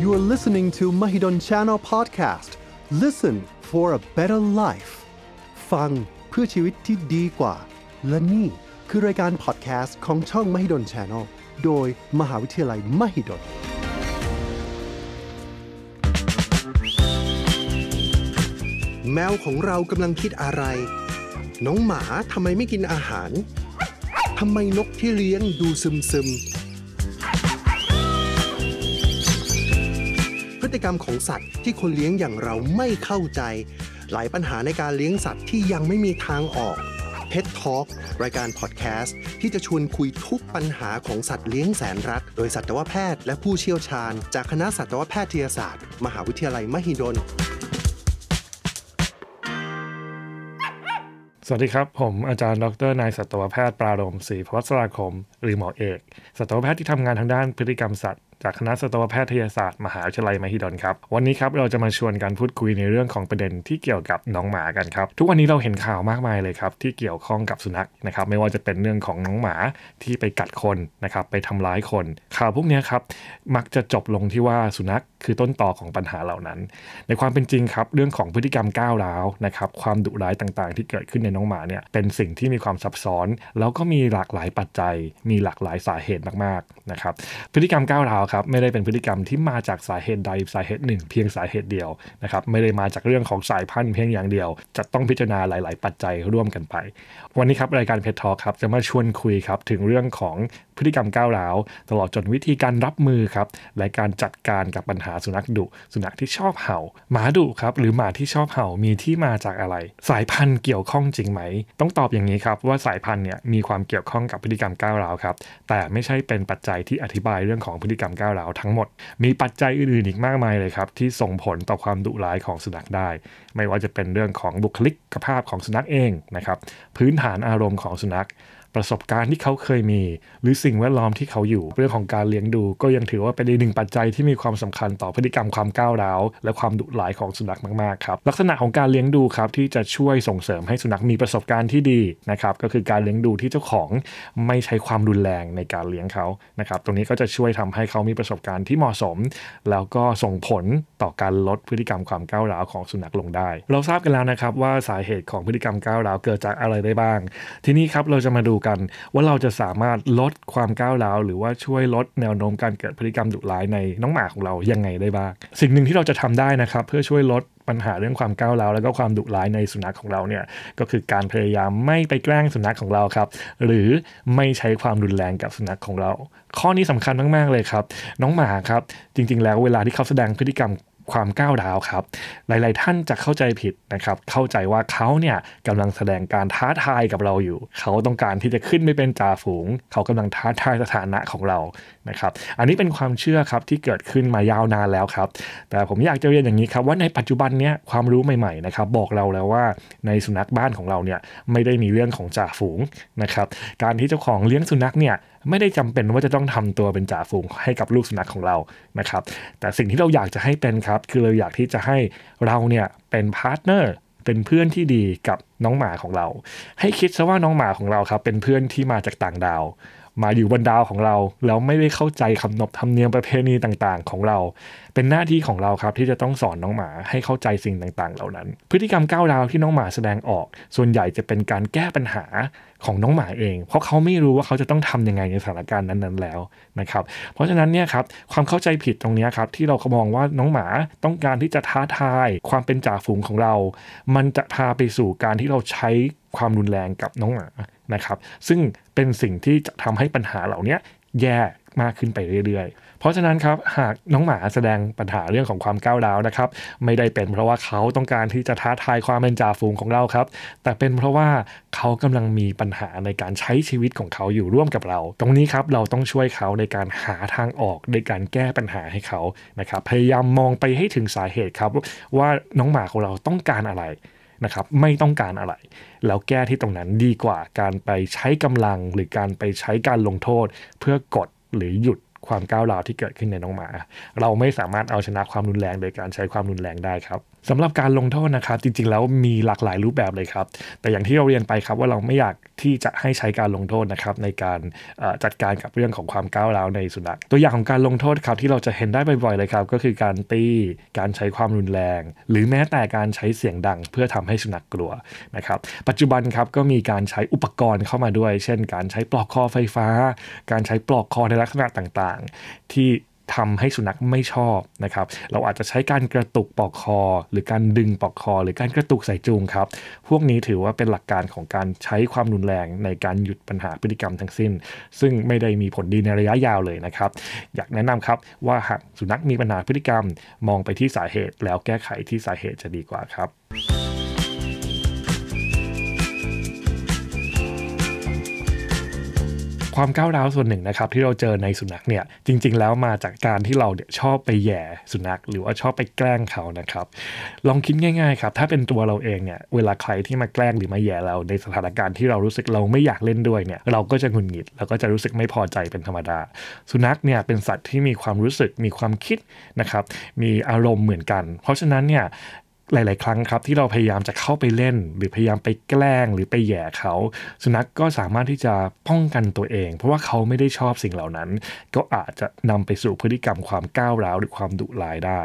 You are listening to Mahidol Channel Podcast. Listen for a better life. ฟังเพื่อชีวิตที่ดีกว่า และนี่คือรายการ podcast ของช่อง Mahidol Channel โดยมหาวิทยาลัย Mahidol แมวของเรากำลังคิดอะไร น้องหมาทำไมไม่กินอาหาร ทำไมนกที่เลี้ยงดูซึมซึม ติกรรมของสัตว์ที่คนเลี้ยงอย่างเราไม่เข้าใจ หลายปัญหาในการเลี้ยงสัตว์ที่ยังไม่มีทางออก Pet Talk รายการพอดแคสต์ที่จะชวนคุยทุกปัญหาของสัตว์เลี้ยงแสนรัก โดยสัตวแพทย์และผู้เชี่ยวชาญ จากคณะสัตวแพทยศาสตร์ มหาวิทยาลัยมหิดล สวัสดีครับ ผมอาจารย์ดรนายสัตวแพทย์ปราโรมศรีพวัชราคม หรือหมอเอก สัตวแพทย์ที่ทำงานทางด้านพฤติกรรมสัตว์ จากคณะสัตวแพทยศาสตร์มหาวิทยาลัยมหิดลครับ วันนี้ครับเราจะมาชวนกันพูดคุยในเรื่องของประเด็นที่เกี่ยวกับน้องหมากันครับ ทุกวันนี้เราเห็นข่าวมากมายเลยครับที่เกี่ยวข้องกับสุนัขนะครับ ไม่ว่าจะเป็นเรื่องของน้องหมาที่ไปกัดคนนะครับไปทำร้ายคน ข่าวพวกนี้ครับมักจะจบลงที่ว่าสุนัขคือต้นต่อของปัญหาเหล่านั้น ในความเป็นจริงครับเรื่องของพฤติกรรมก้าวร้าวนะครับความดุร้ายต่างๆ ที่เกิดขึ้นในน้องหมาเนี่ยเป็นสิ่งที่มีความซับซ้อน แล้วก็มีหลากหลายปัจจัย มีหลากหลายสาเหตุมากๆนะครับพฤติกรรมก้าวร้าวครับไม่ได้เป็นพฤติกรรมที่มาจากสาเหตุใดสาเหตุหนึ่ง เพียงสาเหตุเดียวนะครับไม่ได้มาจากเรื่องของสายพันธุ์เพียงอย่างเดียว จะต้องพิจารณาหลาย ๆ ปัจจัยร่วมกันไป วันนี้ครับรายการเพจทอครับจะมาชวนคุยครับถึงเรื่องของ พฤติกรรมก้าวร้าวตลอดจนวิธีการรับมือครับและการจัดการกับปัญหาสุนัขดุ สุนัขที่ชอบเห่า หมาดุครับหรือหมาที่ชอบเห่ามีที่มาจากอะไร สายพันธุ์เกี่ยวข้องจริงไหม ต้องตอบอย่างนี้ครับว่าสายพันธุ์เนี่ยมีความเกี่ยวข้องกับพฤติกรรมก้าวร้าวครับแต่ไม่ใช่เป็นปัจจัยที่อธิบายเรื่องของพฤติกรรมก้าวร้าวทั้งหมด มีปัจจัยอื่นๆอีกมากมายเลยครับที่ส่งผลต่อความดุร้ายของสุนัขได้ ไม่ว่าจะเป็นเรื่องของบุคลิกภาพของสุนัขเองนะครับพื้นฐานอารมณ์ของสุนัข ประสบการณ์ที่เขาเคยมี หรือสิ่งแวดล้อมที่เขาอยู่ เรื่องของการเลี้ยงดู ก็ยังถือว่าเป็นอีกหนึ่งปัจจัยที่มีความสำคัญต่อพฤติกรรมความก้าวร้าว และความดุร้ายของสุนัขมากๆครับลักษณะของการเลี้ยงดูครับที่จะช่วยส่งเสริมให้สุนัขมีประสบการณ์ที่ดีนะครับก็คือการเลี้ยงดูที่เจ้าของไม่ใช้ความรุนแรงในการเลี้ยงเขานะครับตรงนี้ก็จะช่วยทำให้เขามีประสบการณ์ที่เหมาะสม แล้วก็ส่งผลต่อการลดพฤติกรรมความก้าวร้าวของสุนัขลงได้ เราทราบกันแล้วนะครับว่าสาเหตุของพฤติกรรมก้าวร้าวเกิดจากอะไรได้บ้าง ทีนี้ครับเราจะมาดูกัน ว่าเราจะสามารถลดความก้าวร้าวหรือว่าช่วยลดแนวโน้มการเกิดพฤติกรรมดุร้ายในน้องหมาของเรายังไงได้บ้าง สิ่งหนึ่งที่เราจะทำได้นะครับ เพื่อช่วยลดปัญหาเรื่องความก้าวร้าวแล้วก็ความดุร้ายในสุนัขของเราเนี่ยก็คือการพยายามไม่ไปแกล้งสุนัขของเราครับ หรือไม่ใช้ความรุนแรงกับสุนัขของเรา ข้อนี้สำคัญมากๆเลยครับ น้องหมาครับ จริง ๆ แล้วเวลาที่เขาแสดงพฤติกรรม ความก้าวร้าวครับ หลาย ๆ ท่านจะเข้าใจผิดนะครับ เข้าใจว่าเขาเนี่ยกำลังแสดงการท้าทายกับเราอยู่ เขาต้องการที่จะขึ้นไม่เป็นจ่าฝูง เขากำลังท้าทายสถานะของเรานะครับ อันนี้เป็นความเชื่อครับที่เกิดขึ้นมายาวนานแล้วครับ แต่ผมอยากจะเรียนอย่างนี้ครับว่าในปัจจุบันเนี้ยความรู้ใหม่ ๆ นะครับ บอกเราแล้วว่าในสุนัขบ้านของเราเนี่ยไม่ได้มีเรื่องของจ่าฝูงนะครับ การที่เจ้าของเลี้ยงสุนัขเนี่ย ไม่ได้จำเป็นว่าจะต้องทำตัวเป็นจ่าฝูงให้กับลูกสุนัขของเรานะครับ แต่สิ่งที่เราอยากจะให้เป็นครับ คือเราอยากที่จะให้เราเนี่ยเป็น partner เป็นเพื่อนที่ดีกับน้องหมาของเรา ให้คิดซะว่าน้องหมาของเราครับ เป็นเพื่อนที่มาจากต่างดาว มาอยู่บนดาวของเรา แล้วไม่ได้เข้าใจคำนบธรรมเนียมประเพณีต่างๆ ของเรา เป็นหน้าที่ของเราครับที่จะต้องสอนน้องหมาให้เข้าใจสิ่งต่างๆ เหล่านั้น พฤติกรรมก้าวร้าวที่น้องหมาแสดงออก ส่วนใหญ่จะเป็นการแก้ปัญหาของน้องหมาเอง เพราะเขาไม่รู้ว่าเขาจะต้องทำยังไงในสถานการณ์นั้นๆแล้วนะครับ เพราะฉะนั้นเนี่ยครับความเข้าใจผิดตรงนี้ครับที่เรามองว่าน้องหมาต้องการที่จะท้าทาย ความเป็นจ่าฝูงของเรา มันจะพาไปสู่การที่เราใช้ความรุนแรงกับน้องหมา นะครับ ซึ่งเป็นสิ่งที่จะทำให้ปัญหาเหล่านี้แย่มากขึ้นไปเรื่อยๆ เพราะฉะนั้นครับหากน้องหมาแสดงปัญหาเรื่องของความก้าวร้าวนะครับ ไม่ได้เป็นเพราะว่าเขาต้องการที่จะท้าทายความเป็นจ่าฝูงของเราครับ แต่เป็นเพราะว่าเขากำลังมีปัญหาในการใช้ชีวิตของเขาอยู่ร่วมกับเรา ตรงนี้ครับเราต้องช่วยเขาในการหาทางออกในการแก้ปัญหาให้เขานะครับ พยายามมองไปให้ถึงสาเหตุครับ ว่าน้องหมาของเราต้องการอะไร นะครับไม่ต้องการอะไร แล้วแก้ที่ตรงนั้นดีกว่าการไปใช้กำลังหรือการไปใช้การลงโทษ เพื่อกดหรือหยุด ความก้าวร้าวที่เกิดขึ้นในน้องหมา เราไม่สามารถเอาชนะความรุนแรงโดยการใช้ความรุนแรงได้ครับสำหรับการลงโทษนะครับ จริงๆ แล้วมีหลากหลายรูปแบบเลยครับ แต่อย่างที่เราเรียนไปครับว่าเราไม่อยากที่จะให้ใช้การลงโทษนะครับในการจัดการกับเรื่องของความก้าวร้าวในสุนัขตัวอย่างของการลงโทษครับที่เราจะเห็นได้บ่อยๆเลยครับ ก็คือการตีการใช้ความรุนแรง หรือแม้แต่การใช้เสียงดังเพื่อทำให้สุนัขกลัวนะครับ ปัจจุบันครับก็มีการใช้อุปกรณ์เข้ามาด้วย เช่น การใช้ปลอกคอไฟฟ้า การใช้ปลอกคอในลักษณะต่างๆ ที่ทำให้สุนัขไม่ชอบนะครับ เราอาจจะใช้การกระตุกปอกคอ หรือการดึงปอกคอ หรือการกระตุกใส่จูงครับ พวกนี้ถือว่าเป็นหลักการของการใช้ความรุนแรงในการหยุดปัญหาพฤติกรรมทั้งสิ้น ซึ่งไม่ได้มีผลดีในระยะยาวเลยนะครับ อยากแนะนำครับว่าหากสุนัขมีปัญหาพฤติกรรม มองไปที่สาเหตุแล้วแก้ไขที่สาเหตุจะดีกว่าครับ ความก้าวร้าวส่วนหนึ่งนะครับที่เราเจอในสุนัขเนี่ยจริง ๆ แล้วมาจากการที่เราเนี่ยชอบไปแย่สุนัข หรือว่าชอบไปแกล้งเขานะครับ ลองคิดง่าย ๆ ครับ ถ้าเป็นตัวเราเองเนี่ยเวลาใครที่มาแกล้งหรือมาแย่เราในสถานการณ์ที่เรารู้สึกเราไม่อยากเล่นด้วยเนี่ยเราก็จะหงุดหงิดแล้วก็จะรู้สึกไม่พอใจเป็นธรรมดา สุนัขเนี่ยเป็นสัตว์ที่มีความรู้สึกมีความคิดนะครับมีอารมณ์เหมือนกัน เพราะฉะนั้นเนี่ย หลาย ๆ ครั้งครับที่เราพยายามจะเข้าไปเล่น หรือพยายามไปแกล้งหรือไปแย่เขา สุนัขกก็สามารถที่จะป้องกันตัวเอง เพราะว่าเขาไม่ได้ชอบสิ่งเหล่านั้น ก็อาจจะนำไปสู่พฤติกรรมความก้าวร้าวหรือความดุร้ายได้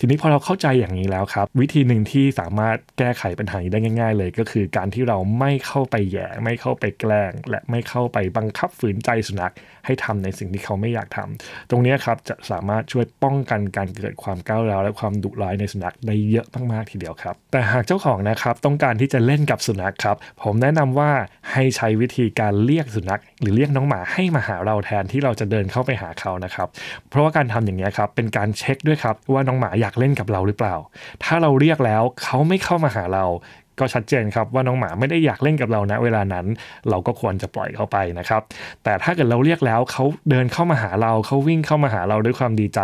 ทีนี้พอเราเข้าใจอย่างนี้แล้วครับ วิธีหนึ่งที่สามารถแก้ไขปัญหานี้ได้ง่าย ๆ เลย ก็คือการที่เราไม่เข้าไปแย่ไม่เข้าไปแกล้ง และไม่เข้าไปบังคับฝืนใจสุนัขให้ทำในสิ่งที่เขาไม่อยากทำตรงนี้ครับจะสามารถช่วยป้องกันการเกิดความก้าวร้าวและความดุร้ายในสุนัขได้เยอะมากๆทีเดียวครับ แต่หากเจ้าของนะครับต้องการที่จะเล่นกับสุนัขครับ ผมแนะนำว่าให้ใช้วิธีการเรียกสุนัข หรือเรียกน้องหมาให้มาหาเราแทนที่เราจะเดินเข้าไปหาเขานะครับ เพราะว่าการทำอย่างนี้ครับเป็นการเช็คด้วยครับว่าน้องหมาอยากเล่นกับเราหรือเปล่า ถ้าเราเรียกแล้วเขาไม่เข้ามาหาเราก็ชัดเจนครับว่าน้องหมาไม่ได้อยากเล่นกับเรานะเวลานั้น เราก็ควรจะปล่อยเขาไปนะครับ แต่ถ้าเกิดเราเรียกแล้วเขาเดินเข้ามาหาเราเขาวิ่งเข้ามาหาเราด้วยความดีใจ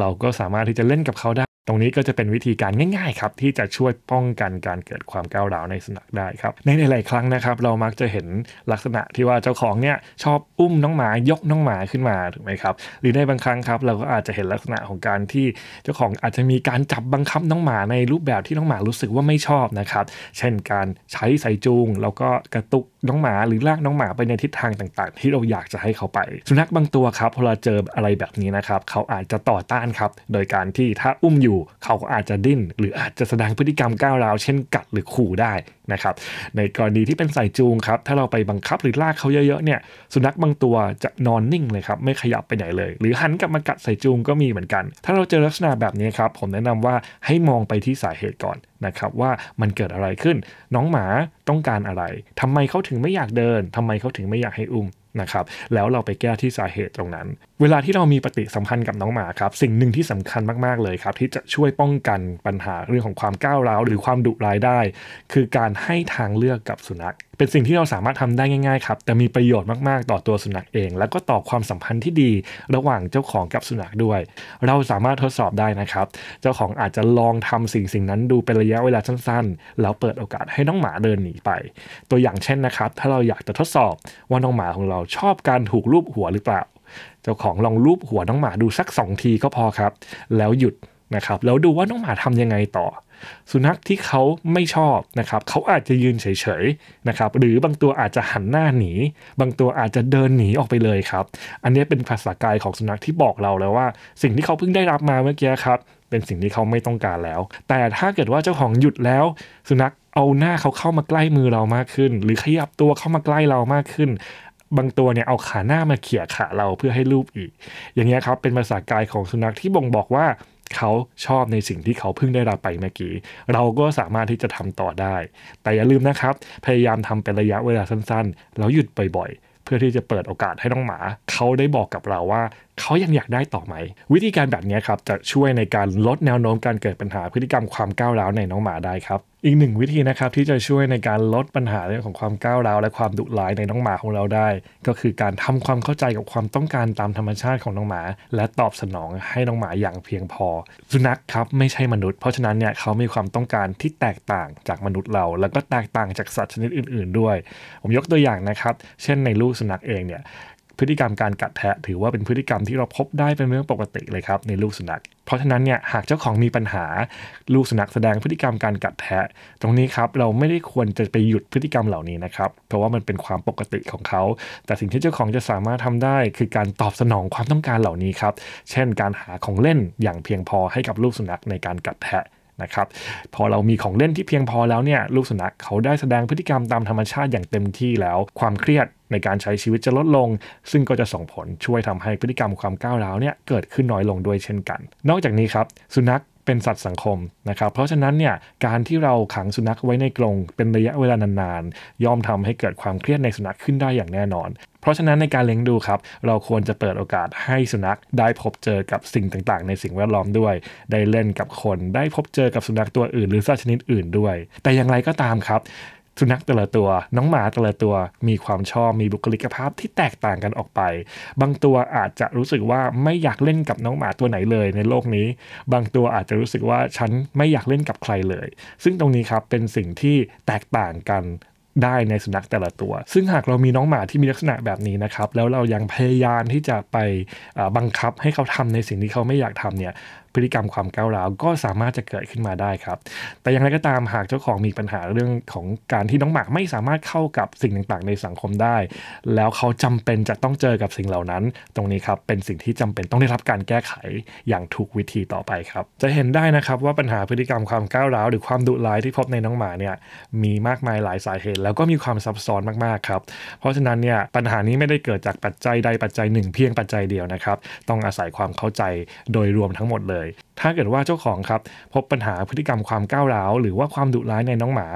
เราก็สามารถที่จะเล่นกับเขาได้ รงนี้ก็จะเป็นวิธีการง่ายๆครับที่จะช่วยป้องกันการเกิดความก้าวร้าวในสุนัขได้ครับ ในหลายๆครั้งนะครับ เรามักจะเห็นลักษณะที่ว่าเจ้าของเนี่ยชอบอุ้มน้องหมายกน้องหมาขึ้นมาถูกไหมครับ หรือในบางครั้งครับเราก็อาจจะเห็นลักษณะของการที่เจ้าของอาจจะมีการจับบังคับน้องหมาในรูปแบบที่น้องหมารู้สึกว่าไม่ชอบนะครับ เช่นการใช้สายจูงแล้วก็กระตุกน้องหมาหรือลากน้องหมาไปในทิศทางต่างๆ ที่เราอยากจะให้เขาไป สุนัขบางตัวครับพอเราเจออะไรแบบนี้นะครับเขาอาจจะต่อต้านครับโดยการที่ถ้าอุ้มอยู่เขาก็อาจจะดิ้น หรืออาจจะแสดงพฤติกรรมก้าวร้าวเช่นกัดหรือขู่ได้นะครับในกรณีที่เป็นสายจูงครับถ้าเราไปบังคับหรือลากเขาเยอะๆเนี่ยสุนัขบางตัวจะนอนนิ่งเลยครับไม่ขยับไปไหนเลย หรือหันกลับมากัดสายจูงก็มีเหมือนกัน ถ้าเราเจอลักษณะแบบนี้ครับผมแนะนำว่าให้มองไปที่สาเหตุก่อนนะครับว่ามันเกิดอะไรขึ้น น้องหมาต้องการอะไรทำไมเขาถึงไม่อยากเดินทำไมเขาถึงไม่อยากให้อุ้ม นะครับแล้วเราไปแก้ที่สาเหตุตรงนั้น เวลาที่เรามีปฏิสัมพันธ์กับน้องหมาครับสิ่งหนึ่งที่สำคัญมากๆเลยครับ ที่จะช่วยป้องกันปัญหาเรื่องของความก้าวร้าวหรือความดุร้ายได้ คือการให้ทางเลือกกับสุนัข เป็นสิ่งที่เราสามารถทำได้ง่ายๆครับแต่มีประโยชน์มากๆ ต่อตัวสุนัขเอง แล้วก็ต่อความสัมพันธ์ที่ดีระหว่างเจ้าของกับสุนัขด้วย เราสามารถทดสอบได้นะครับ เจ้าของอาจจะลองทำสิ่งสิ่งนั้นดูเป็นระยะเวลาสั้นๆ แล้วเปิดโอกาสให้น้องหมาเดินหนีไป ตัวอย่างเช่นนะครับ ถ้าเราอยากจะทดสอบว่าน้องหมาของเราชอบการถูกลูบหัวหรือเปล่า เจ้าของลองลูบหัวน้องหมาดูสัก2ทีก็พอครับ แล้วหยุดนะครับแล้วดูว่าน้องหมาทำยังไงต่อ สุนัขที่เขาไม่ชอบนะครับเขาอาจจะยืนเฉยๆนะครับหรือบางตัวอาจจะหันหน้าหนี บางตัวอาจจะเดินหนีออกไปเลยครับ อันนี้เป็นภาษากายของสุนัขที่บอกเราแล้วว่า สิ่งที่เขาเพิ่งได้รับมาเมื่อกี้ครับเป็นสิ่งที่เขาไม่ต้องการแล้ว แต่ถ้าเกิดว่าเจ้าของหยุดแล้ว สุนัขเอาหน้าเขาเข้ามาใกล้มือเรามากขึ้น หรือขยับตัวเข้ามาใกล้เรามากขึ้น บางตัวเนี่ยเอาขาหน้ามาเขี่ยขาเราเพื่อให้รูปอีก อย่างเงี้ยครับเป็นภาษากายของสุนัขที่บ่งบอกว่าเขาชอบในสิ่งที่เขาเพิ่งได้รับไปเมื่อกี้ เราก็สามารถที่จะทำต่อได้ แต่อย่าลืมนะครับ พยายามทำเป็นระยะเวลาสั้นๆ แล้วหยุดบ่อยๆ เพื่อที่จะเปิดโอกาสให้น้องหมา เขาได้บอกกับเราว่า เขายังอยากได้ต่อไหม วิธีการแบบนี้ครับจะช่วยในการลดแนวโน้มการเกิดปัญหาพฤติกรรมความก้าวร้าวในน้องหมาได้ครับอีกหนึ่งวิธีนะครับที่จะช่วยในการลดปัญหาเรื่องของความก้าวร้าวและความดุร้ายในน้องหมาของเราได้ ก็คือการทำความเข้าใจกับความต้องการตามธรรมชาติของน้องหมา และตอบสนองให้น้องหมาอย่างเพียงพอ สุนัขครับไม่ใช่มนุษย์เพราะฉะนั้นเนี่ยเขามีความต้องการที่แตกต่างจากมนุษย์เรา แล้วก็แตกต่างจากสัตว์ชนิดอื่น ๆ ด้วย ผมยกตัวอย่างนะครับ เช่นในลูกสุนัขเองเนี่ย พฤติกรรมการกัดแทะถือว่าเป็นพฤติกรรมที่เราพบได้เป็นเรื่องปกติเลยครับในลูกสุนัข เพราะฉะนั้นเนี่ยหากเจ้าของมีปัญหาลูกสุนัขแสดงพฤติกรรมการกัดแทะ ตรงนี้ครับเราไม่ได้ควรจะไปหยุดพฤติกรรมเหล่านี้นะครับเพราะว่ามันเป็นความปกติของเขา แต่สิ่งที่เจ้าของจะสามารถทำได้ คือการตอบสนองความต้องการเหล่านี้ครับเช่น การหาของเล่นอย่างเพียงพอให้กับลูกสุนัขในการกัดแทะ นะครับพอเรามีของเล่นที่เพียงพอแล้วเนี่ยลูกสุนัขเขาได้แสดงพฤติกรรมตามธรรมชาติอย่างเต็มที่แล้ว ความเครียดในการใช้ชีวิตจะลดลง ซึ่งก็จะส่งผลช่วยทำให้พฤติกรรมความก้าวร้าวเนี่ยเกิดขึ้นน้อยลงด้วยเช่นกัน นอกจากนี้ครับสุนัข เป็นสัตว์สังคมนะครับ เพราะฉะนั้นเนี่ยการที่เราขังสุนัขไว้ในกรงเป็นระยะเวลานานๆ ย่อมทำให้เกิดความเครียดในสุนัขขึ้นได้อย่างแน่นอน เพราะฉะนั้นในการเลี้ยงดูครับ เราควรจะเปิดโอกาสให้สุนัขได้พบเจอกับสิ่งต่างๆ ในสิ่งแวดล้อมด้วย ได้เล่นกับคน ได้พบเจอกับสุนัขตัวอื่น หรือสัตว์ชนิดอื่นด้วย แต่อย่างไรก็ตามครับ สุนัขแต่ละตัว น้องหมาแต่ละตัวมีความชอบมีบุคลิกภาพที่แตกต่างกันออกไป บางตัวอาจจะรู้สึกว่าไม่อยากเล่นกับน้องหมาตัวไหนเลยในโลกนี้ บางตัวอาจจะรู้สึกว่าฉันไม่อยากเล่นกับใครเลย ซึ่งตรงนี้ครับเป็นสิ่งที่แตกต่างกันได้ในสุนัขแต่ละตัว ซึ่งหากเรามีน้องหมาที่มีลักษณะแบบนี้นะครับ แล้วเรายังพยายามที่จะไปบังคับให้เขาทำในสิ่งที่เขาไม่อยากทำเนี่ยพฤติกรรมความก้าวร้าวก็สามารถจะเกิดขึ้นมาได้ครับ แต่อย่างไรก็ตามหากเจ้าของมีปัญหาเรื่องของการที่น้องหมาไม่สามารถเข้ากับสิ่งต่างๆ ในสังคมได้ แล้วเขาจำเป็นจะต้องเจอกับสิ่งเหล่านั้น ตรงนี้ครับเป็นสิ่งที่จำเป็นต้องได้รับการแก้ไขอย่างถูกวิธีต่อไปครับ จะเห็นได้นะครับว่าปัญหาพฤติกรรมความก้าวร้าวหรือความดุร้ายที่พบในน้องหมาเนี่ยมีมากมายหลายสาเหตุ แล้วก็มีความซับซ้อนมากๆครับเพราะฉะนั้นเนี่ยปัญหานี้ไม่ได้เกิดจากปัจจัยใดปัจจัยหนึ่งเพียงปัจจัยเดียวนะครับต้องอาศัยความเข้าใจโดยรวมทั้งหมดเลยถ้าเกิดว่าเจ้าของครับ พบปัญหาพฤติกรรมความก้าวร้าว หรือว่าความดุร้ายในน้องหมา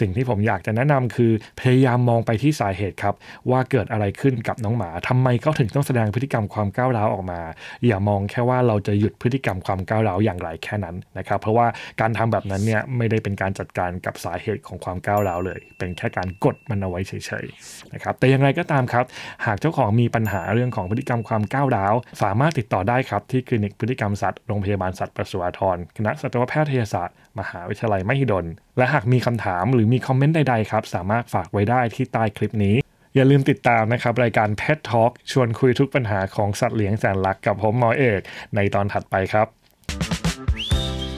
สิ่งที่ผมอยากจะแนะนำคือพยายามมองไปที่สาเหตุครับ ว่าเกิดอะไรขึ้นกับน้องหมาทำไมเขาถึงต้องแสดงพฤติกรรมความก้าวร้าวออกมา อย่ามองแค่ว่าเราจะหยุดพฤติกรรมความก้าวร้าวอย่างไรแค่นั้นนะครับ เพราะว่าการทำแบบนั้นเนี่ยไม่ได้เป็นการจัดการกับสาเหตุของความก้าวร้าวเลย เป็นแค่การกดมันเอาไว้เฉยๆนะครับ แต่อย่างไรก็ตามครับ หากเจ้าของมีปัญหาเรื่องของพฤติกรรมความก้าวร้าว สามารถติดต่อได้ครับที่คลินิกพฤติกรรมสัตว์โรงพพยาบาลสัตว์ประสวทรคณะสัตวแพทยศาสตร์ มหาวิทยาลัยมหิดล และหากมีคำถามหรือมีคอมเมนต์ใดๆครับ สามารถฝากไว้ได้ที่ใต้คลิปนี้ อย่าลืมติดตามนะครับ รายการ Pet Talk ชวนคุยทุกปัญหาของสัตว์เลี้ยงแสนรักกับผมหมอเอก ในตอนถัดไปครับ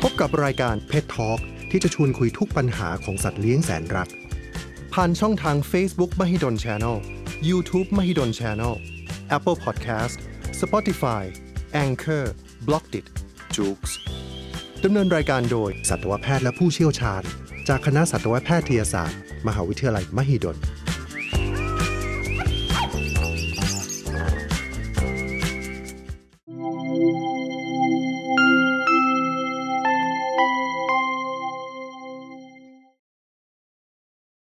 พบกับรายการ Pet Talk ที่จะชวนคุยทุกปัญหาของสัตว์เลี้ยงแสนรัก ผ่านช่องทาง Facebook มหิดล Channel YouTube มหิดล Channel Apple Podcast Spotify Anchor b l o c k d i t จูกส์ดำเนินรายการโดยสัตวแพทย์และผู้เชี่ยวชาญ จากคณะสัตวแพทยศาสตร์ มหาวิทยาลัยมหิดล